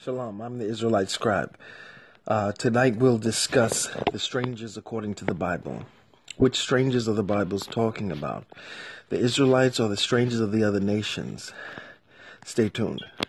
Shalom, I'm the Israelite scribe. Uh, tonight we'll discuss the strangers according to the Bible. Which strangers are the Bible's talking about? The Israelites or the strangers of the other nations? Stay tuned.